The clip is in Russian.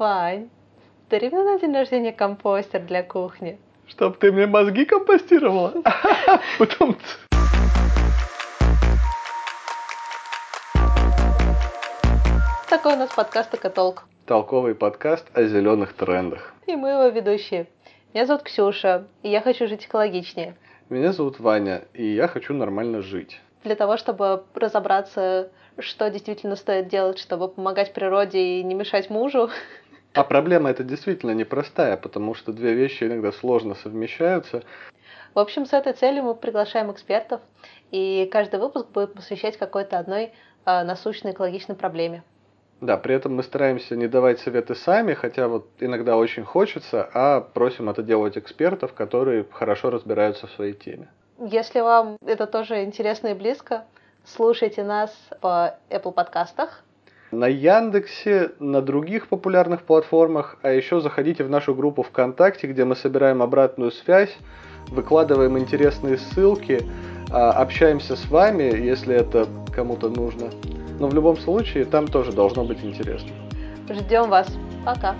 Вань, дари мне на день рождения компостер для кухни. Чтоб ты мне мозги компостировала? Потом... Такой у нас подкаст «Экотолк». Толковый подкаст о зеленых трендах. И мы его ведущие. Меня зовут Ксюша, и я хочу жить экологичнее. Меня зовут Ваня, и я хочу нормально жить. Для того, чтобы разобраться, что действительно стоит делать, чтобы помогать природе и не мешать мужу, А проблема эта действительно непростая, потому что две вещи иногда сложно совмещаются. В общем, с этой целью мы приглашаем экспертов, и каждый выпуск будет посвящать какой-то одной э, насущной экологичной проблеме. Да, при этом мы стараемся не давать советы сами, хотя вот иногда очень хочется, а просим это делать экспертов, которые хорошо разбираются в своей теме. Если вам это тоже интересно и близко, слушайте нас по Apple подкастах, На Яндексе, на других популярных платформах, а еще заходите в нашу группу ВКонтакте, где мы собираем обратную связь, выкладываем интересные ссылки, а, общаемся с вами, если это кому-то нужно. Но в любом случае там тоже должно быть интересно. ждем вас. Пока.